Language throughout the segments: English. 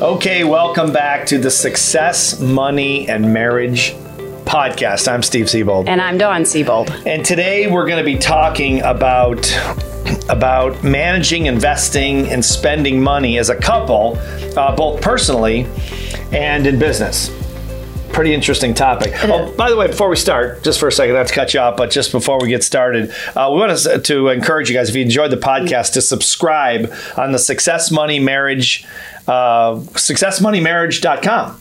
Okay, welcome back to the Success, Money, and Marriage podcast. I'm Steve Siebold. And I'm Dawn Siebold. And today we're going to be talking about about managing, investing, and spending money as a couple, uh, both personally and in business. Pretty interesting topic. Oh, by the way, before we start, just for a second, not to cut you off, but just before we get started, uh, we want to, to encourage you guys, if you enjoyed the podcast, to subscribe on the Success Money Marriage, uh, successmoneymarriage.com.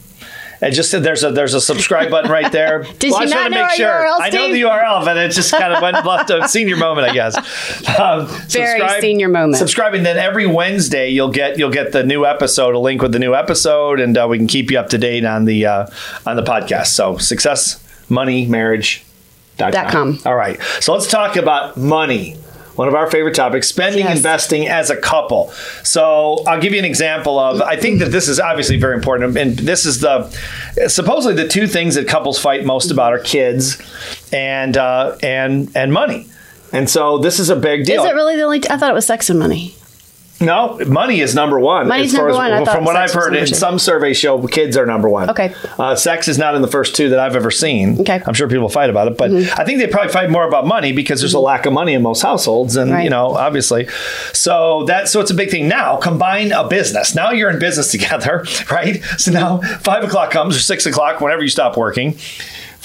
And just there's a there's a subscribe button right there. Did well, you I just not want to make sure. URL, I know the URL, but it just kind of went left a senior moment, I guess. Um, Very senior moment. Subscribing. Then every Wednesday you'll get you'll get the new episode, a link with the new episode, and uh, we can keep you up to date on the uh, on the podcast. So success, money, marriage. Dot com. All right. So let's talk about money one of our favorite topics spending yes. investing as a couple. So i'll give you an example of i think that this is obviously very important and this is the supposedly the two things that couples fight most about are kids and uh, and and money. And so this is a big deal. is it really the only t- I thought it was sex and money no, money is number one. Money's number one. As, from what I've heard, in some surveys show kids are number one. Okay. Uh, sex is not in the first two that I've ever seen. Okay. I'm sure people fight about it, but mm-hmm. I think they probably fight more about money because there's mm-hmm. a lack of money in most households, and right. you know, obviously, so that so it's a big thing. Now combine a business. Now you're in business together, right? So now five o'clock comes or six o'clock, whenever you stop working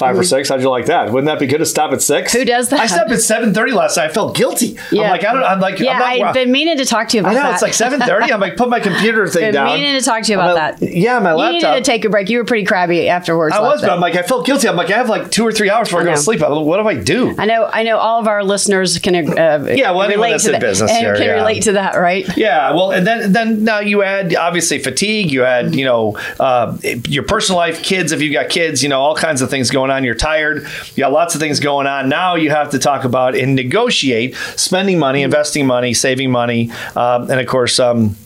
5 mm-hmm. or six. How'd you like that? Wouldn't that be good to stop at six? Who does that? I stopped at seven thirty last night. I felt guilty. Yeah. I'm like, I don't. I'm like, yeah. i have been meaning to talk to you about I know that. it's like seven thirty. I'm like, put my computer thing been down. Meaning to talk to you about my, that. Yeah, my laptop. You needed to take a break. You were pretty crabby afterwards. I was, but I'm like, I felt guilty. I'm like, I have like two or three hours before I, I go to sleep. What do I do? I know. I know. All of our listeners can. Uh, yeah, well, relate to that. Business and here, can yeah. relate to that, right? Yeah. Well, and then then now you add obviously fatigue. You add you know uh, your personal life, kids. If you've got kids, you know all kinds of things going on. You're tired. You got lots of things going on. Now you have to talk about and negotiate spending money, investing money, saving money, um, and of course. Um,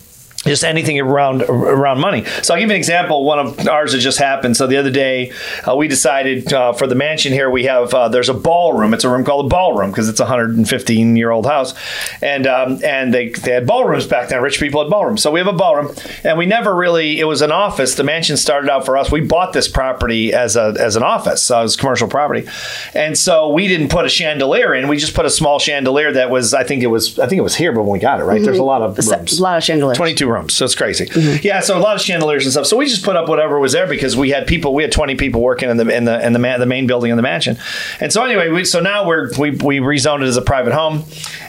just anything around around money. So I'll give you an example. One of ours that just happened. So the other day, uh, we decided uh, for the mansion here we have uh, there's a ballroom. It's a room called a ballroom because it's a 115 year old house, and um, and they they had ballrooms back then. Rich people had ballrooms. So we have a ballroom, and we never really. It was an office. The mansion started out for us. We bought this property as a as an office. So it was commercial property, and so we didn't put a chandelier in. We just put a small chandelier that was I think it was I think it was here, but when we got it right, mm-hmm. there's a lot of rooms. A lot of chandeliers. 22 rooms, so it's crazy. Mm-hmm. Yeah, so a lot of chandeliers and stuff. So we just put up whatever was there because we had people. We had twenty people working in the in the in the, man, the main building in the mansion. And so anyway, we, so now we're we we rezoned it as a private home,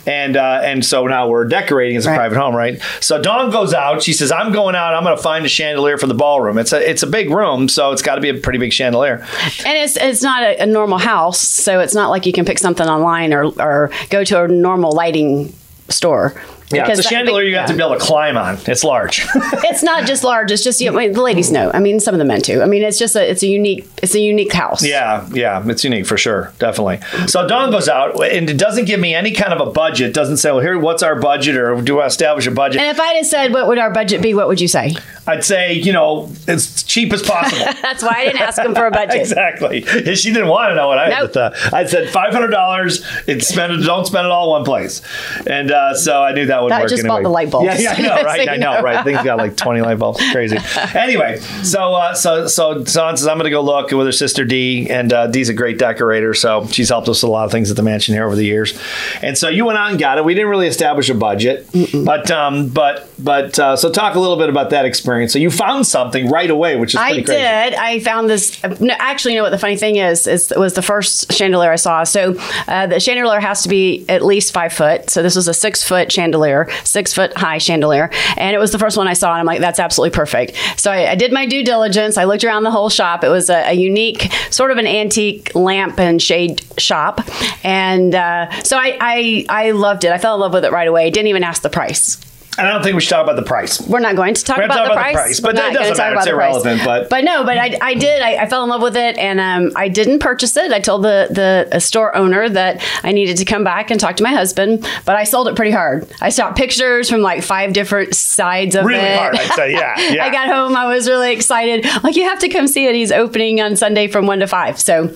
and uh, and so now we're decorating as a right. private home, right? So Dawn goes out. She says, "I'm going out. I'm going to find a chandelier for the ballroom. It's a it's a big room, so it's got to be a pretty big chandelier." And it's it's not a, a normal house, so it's not like you can pick something online or or go to a normal lighting store. Yeah, it's a chandelier you have yeah. to be able to climb on. It's large. it's not just large. It's just you know, the ladies know. I mean, some of the men too. I mean, it's just a it's a unique it's a unique house. Yeah, yeah, it's unique for sure, definitely. So Dawn goes out and it doesn't give me any kind of a budget. Doesn't say, well, here, what's our budget, or do I establish a budget? And if I had said, what would our budget be? What would you say? I'd say, you know, as cheap as possible. That's why I didn't ask him for a budget. exactly. She didn't want to know what I nope. had. I said five hundred dollars. Spend it. Don't spend it all in one place. And uh, so I knew that would that work. Just anyway. bought the light bulbs. Yeah, yeah, I know, right? so I know, know, right? Things got like twenty light bulbs. Crazy. anyway, so uh, so so Dawn says I'm going to go look with her sister Dee, and uh, Dee's a great decorator, so she's helped us with a lot of things at the mansion here over the years. And so you went out and got it. We didn't really establish a budget, Mm-mm. but um, but but uh, so talk a little bit about that experience. So you found something right away, which is I crazy. did. I found this. No, actually, you know what the funny thing is? Is it was the first chandelier I saw. So uh, the chandelier has to be at least five foot. So this was a six foot chandelier, six foot high chandelier, and it was the first one I saw. And I'm like, that's absolutely perfect. So I, I did my due diligence. I looked around the whole shop. It was a, a unique, sort of an antique lamp and shade shop, and uh, so I, I I loved it. I fell in love with it right away. Didn't even ask the price. I don't think we should talk about the price. We're not going to talk, about, talk the about, price, the price. but that doesn't matter. It's irrelevant. But but no, but I, I did. I, I, fell in love with it, and um, I didn't purchase it. I told the the store owner that I needed to come back and talk to my husband, but I sold it pretty hard. I saw pictures from like five different sides of really it. Really hard, I'd say. Yeah, yeah. I got home. I was really excited. Like you have to come see it. He's opening on Sunday from one to five. So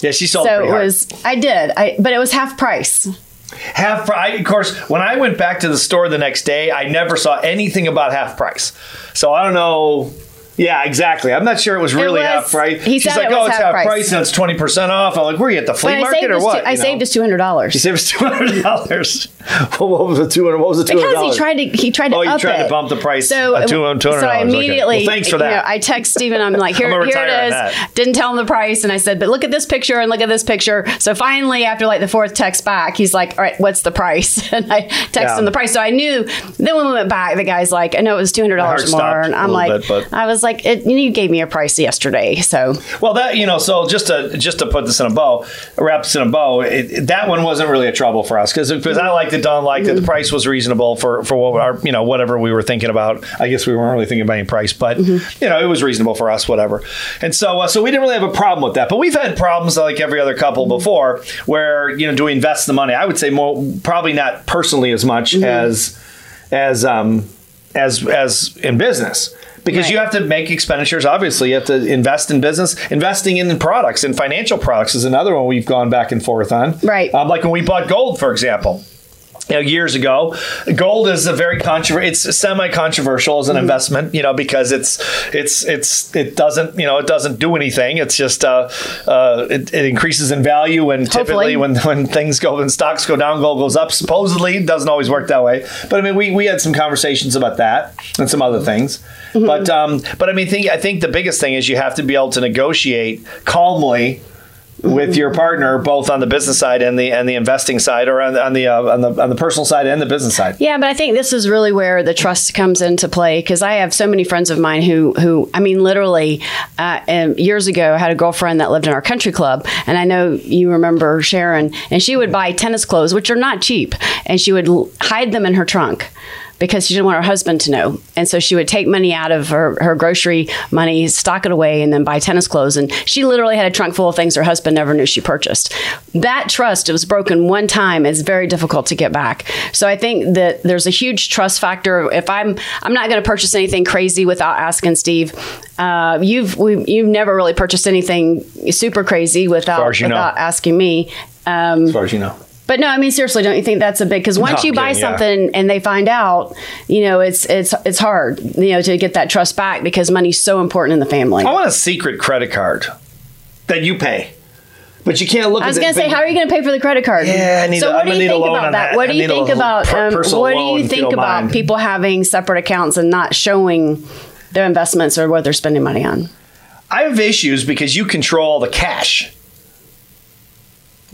yeah, she sold. So it was. I did. I but it was half price. Half price. Of course, when I went back to the store the next day, I never saw anything about half price. So I don't know. Yeah, exactly. I'm not sure it was really was- half price. he She's said like, it "Oh, it's half half price." price and it's twenty percent off." I'm like, "Were you at the flea market or what?" two, I You saved us two hundred dollars. You saved us two hundred dollars. what was the two hundred? What was the $200? Because he tried to he tried to Oh, you up tried to bump the price, So, uh, $200, so I okay. immediately, Well, thanks for you know, that. I text Steven. I'm like, here, I'm here it that. is. Didn't tell him the price, and I said, but look at this picture and look at this picture. So finally, after like the fourth text back, he's like, all right, what's the price? And I texted Yeah. him the price. So I knew. Then when we went back, the guy's like, I know it was $200 more, and I'm like, bit, I was like, it, you gave me a price yesterday, so Well, that you know, so just to just to put this in a bow, wrap this in a bow. It, that one wasn't really a trouble for us because because I liked it, Dawn liked it. The price was reasonable for for what our you know whatever we were thinking about. I guess we weren't really thinking about any price, but you know it was reasonable for us, whatever. And so uh, so we didn't really have a problem with that. But we've had problems like every other couple before, where you know do we invest the money? I would say more probably not personally as much as as um as as in business because Right. you have to make expenditures obviously you have to invest in business investing in products and financial products is another one we've gone back and forth on Right. um, like when we bought gold for example you know, years ago, gold is a very controversial. It's semi-controversial as an investment, you know, because it's it's it's it doesn't you know it doesn't do anything. It's just uh, uh, it, it increases in value, and typically when when things go when stocks go down, gold goes up. Supposedly, it doesn't always work that way. But I mean, we, we had some conversations about that and some other things. But um, but I mean, think I think the biggest thing is you have to be able to negotiate calmly with your partner, both on the business side and the and the investing side, or on, on the uh, on the on the personal side and the business side. Yeah, but I think this is really where the trust comes into play because I have so many friends of mine who, who I mean, literally, uh, years ago, I had a girlfriend that lived in our country club, and I know you remember Sharon, and she would buy tennis clothes, which are not cheap, and she would hide them in her trunk. Because she didn't want her husband to know. And so she would take money out of her, her grocery money, stock it away, and then buy tennis clothes. And she literally had a trunk full of things her husband never knew she purchased. That trust, it was broken one time, it's very difficult to get back. So I think that there's a huge trust factor. If I'm I'm not going to purchase anything crazy without asking Steve. Uh, you've we, you've never really purchased anything super crazy without far as know. without asking me. Um, As far as you know, but no, I mean seriously, don't you think that's a big? Because once No, you buy yeah, yeah. something and they find out, you know, it's it's it's hard, you know, to get that trust back because money's so important in the family. I want a secret credit card that you pay, but you can't look. At it. I was going to say, how are you going to pay for the credit card? Yeah, I need so a- what I'm do you think about that? What do you think about what do you think about mind. people having separate accounts and not showing their investments or what they're spending money on? I have issues because you control the cash.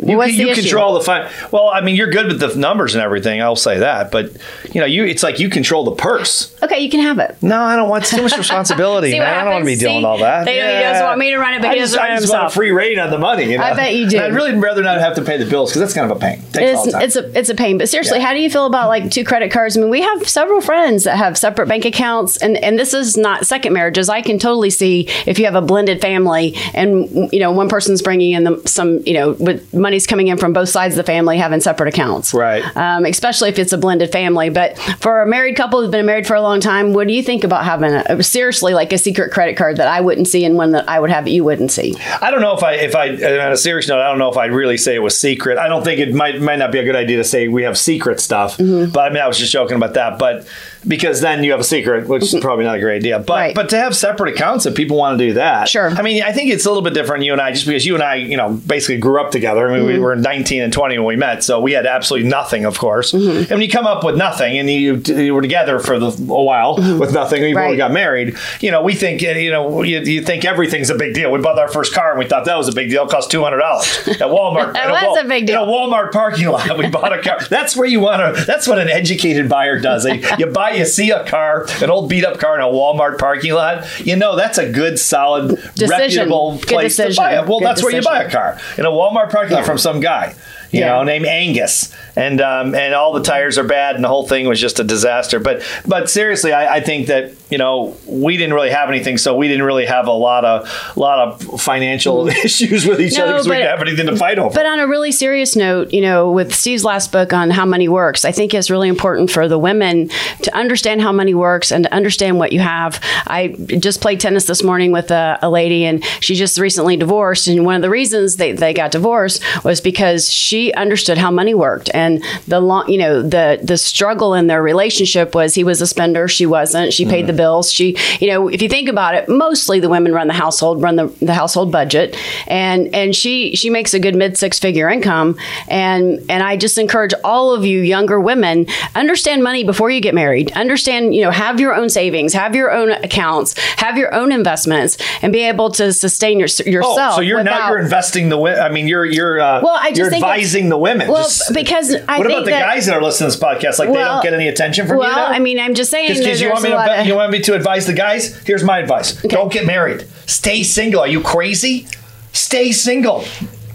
You, What's you control the fine. Well, I mean, you're good with the numbers and everything. I'll say that, but you know, you it's like you control the purse. Okay, you can have it. No, I don't want too much responsibility, man. I don't want to be doing See? all that. They- he doesn't want me to run it, but I he just, doesn't I just want a free reign on the money. You know? I bet you do. And I'd really rather not have to pay the bills because that's kind of a pain. It the It's, a it's a pain, but seriously, Yeah. how do you feel about like two credit cards? I mean, we have several friends that have separate bank accounts, and and this is not second marriages. I can totally see if you have a blended family, and you know one person's bringing in the, some, you know, with money's coming in from both sides of the family having separate accounts, Right. Um, especially if it's a blended family. But for a married couple who's been married for a long time, what do you think about having a, seriously like a secret credit card that I wouldn't see and one that I would have that you wouldn't see? I don't know if I, if I, on a serious note, I don't know if I'd really say it was secret. I don't think it might might not be a good idea to say we have secret stuff. Mm-hmm. But I mean, I was just joking about that. But because then you have a secret, which is probably not a great idea. But Mm-hmm. Right. but to have separate accounts, if people want to do that, Sure. I mean, I think it's a little bit different. You and I, just because you and I, you know, basically grew up together. I mean, Mm-hmm. we were 19 and 20 when we met, so we had absolutely nothing, of course. Mm-hmm. And when you come up with nothing, and you, you were together for the, a while with nothing, you both Mm-hmm. Got married, you know, we think, you know, you, you think everything's a big deal. We bought our first car and we thought that was a big deal. It cost two hundred dollars at Walmart. That was Wal- a big deal. In a Walmart parking lot, we bought a car. That's where you want to. That's what an educated buyer does. You buy, you see a car, an old beat up car in a Walmart parking lot. You know that's a good, solid, Decision. reputable Good place to decision. buy it. Well, Good that's where you buy a car in a Walmart parking lot from some guy. You Yeah. know, named Angus, and um, and all the tires are bad, and the whole thing was just a disaster. But but seriously, I, I think that you know we didn't really have anything, so we didn't really have a lot of lot of financial issues with each No, other because we but- didn't have anything to fight over. But on a really serious note, you know, with Steve's last book on how money works, I think it's really important for the women to understand how money works and to understand what you have. I just played tennis this morning with a, a lady, and she just recently divorced. And one of the reasons they, they got divorced was because she she understood how money worked and the long, you know, the the struggle in their relationship was he was a spender, she wasn't. She paid the bills. She, you know, if you think about it, mostly the women run the household, run the, the household budget, and and she she makes a good mid six figure income. And and I just encourage all of you younger women understand money before you get married. Understand, you know, have your own savings, have your own accounts, have your own investments, and be able to sustain your, yourself. Oh, so you're now you're investing the. I mean, you're you're uh, Well, I just think the women. well, Just- because I what about the that- guys that are listening to this podcast? Like they don't get any attention from well, you now. I mean, I'm just saying Because you want me to of- you want me to advise the guys? Here's my advice: don't get married. Stay single. Are you crazy? Stay single.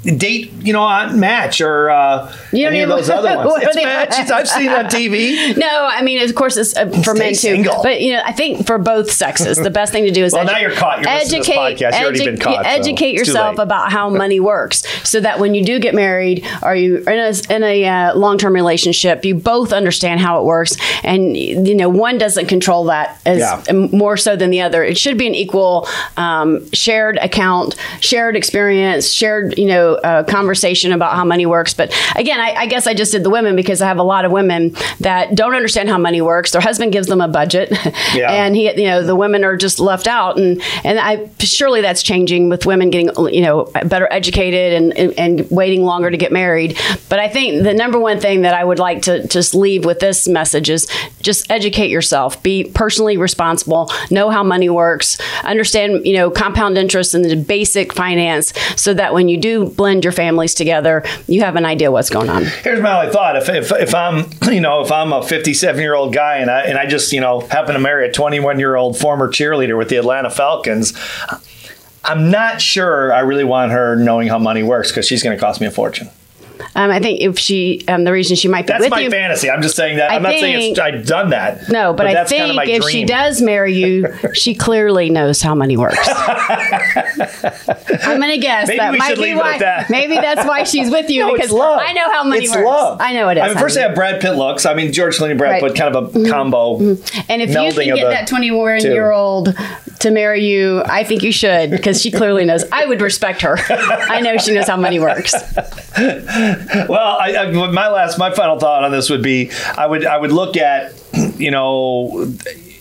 Date, you know, on Match or uh, You any of those other ones. It's Match. It's, I've seen it on TV. No, I mean, of course, it's uh, for Stay men too. single. But you know, I think for both sexes, the best thing to do is Well, now you're caught. You're listening to this podcast. You've already been caught, educate too yourself about how money works, so that when you do get married or you are in a, in a uh, long term relationship, you both understand how it works, and you know, one doesn't control that as Yeah. more so than the other. It should be an equal um, shared account, shared experience, shared you know uh, conversation about how money works. But again, I, I guess I just did the women because I have a lot of women that don't understand how money works. Their husband gives them a budget, Yeah. and he you know the women are just left out, and and I surely that's changing with women getting you know better educated and and, and waiting longer to get married. But I think the number one thing that I would like to just leave with this message is just educate yourself, be personally responsible, know how money works, understand you know compound interest and the basic finance, so that when you do blend your families together, you have an idea what's going on. Here's my only thought: if, if if I'm you know if I'm a 57 year old guy and I and I just you know happen to marry a 21 year old former cheerleader with the Atlanta Falcons. I'm not sure I really want her knowing how money works because she's going to cost me a fortune. Um, I think if she, um, the reason she might be That's my you. fantasy. I'm just saying that. I I'm not saying it's, I've done that. No, but, I that's think kind of my if dream. she does marry you, she clearly knows how money works. I'm gonna guess Maybe that might be why. at that. Maybe that's why she's with you No, because. I know how money it's works. love. I know it is. I mean, first they have Brad Pitt looks. I mean, George Clooney, Brad Right. Mm-hmm. Pitt, kind of a combo. and if you can get that 21 year old to marry you, I think you should because she clearly knows. I would respect her. I know she knows how money works. Well, I, I, my last, my final thought on this would be, I would, I would look at, you know,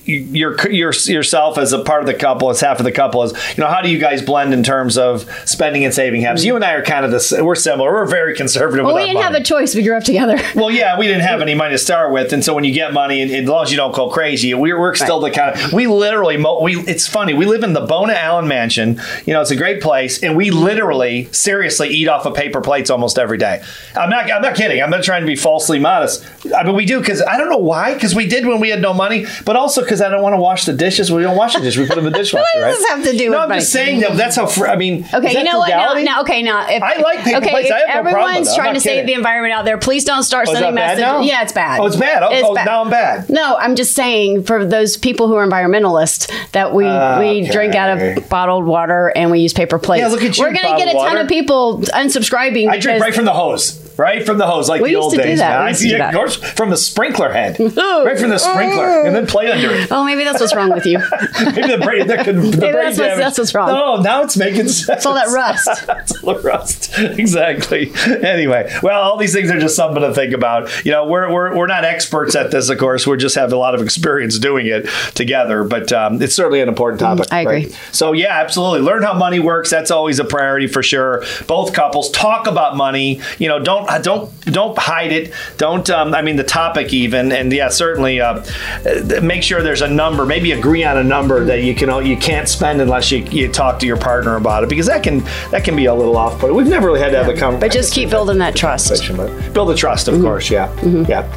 your, your yourself as a part of the couple, as half of the couple is, you know, how do you guys blend in terms of spending and saving habits? You and I are kind of the, we're similar. We're very conservative. Well, we didn't have a choice. We grew up together. Well, yeah, we didn't have any money to start with, and so when you get money, and, as long as you don't go crazy, we're, we're still the kind of we literally mo- we. It's funny. We live in the Bona Allen Mansion. You know, it's a great place, and we literally, seriously, eat off of paper plates almost every day. I'm not. I'm not kidding. I'm not trying to be falsely modest. I mean, we do because I don't know why. Because we did when we had no money, but also because I don't want to wash the dishes. We don't wash the dishes. We put them in the dishwasher. What does right? this have to do No, I'm just saying that that's how. Fr- I mean, Okay, you know what? Now, frugality? now, okay, now, if, I like paper okay, plates. I have no problem everyone's it. Trying to save the environment out there, please don't start Oh, sending messages. Yeah, it's bad. Oh, it's bad. Oh, It's oh, now I'm bad. No, I'm just saying for those people who are environmentalists that we ah, we drink out of bottled water and we use paper plates. Yeah, look at you, We're gonna get a ton water. of people unsubscribing. I drink right from the hose, right from the hose, like We the old days. I used to see it that. from the sprinkler head, right from the sprinkler, and then play under it. Oh, maybe that's what's wrong with you. Maybe the brain, that could, the brain that's what's- damage. that's what's wrong. No, now it's making sense. It's all that rust. it's all the rust. Exactly. Anyway, well, all these things are just something to think about. You know, we're, we're, we're not experts at this, of course. We just have a lot of experience doing it together, but um, it's certainly an important topic. I agree. right? So, yeah, absolutely. Learn how money works. That's always a priority for sure. Both couples talk about money. You know, don't don't don't hide it. Don't. Um, I mean, the topic even, and yeah, certainly uh, uh, make sure there's a number. Maybe agree on a number that you can you can't spend unless you, you talk to your partner about it because that can that can be a little off. But we've never really had to have a conversation. But just keep building that trust. But build the trust, of course. Yeah, yeah.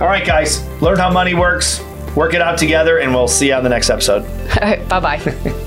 All right, guys. Learn how money works. Work it out together, and we'll see you on the next episode. All right, bye bye.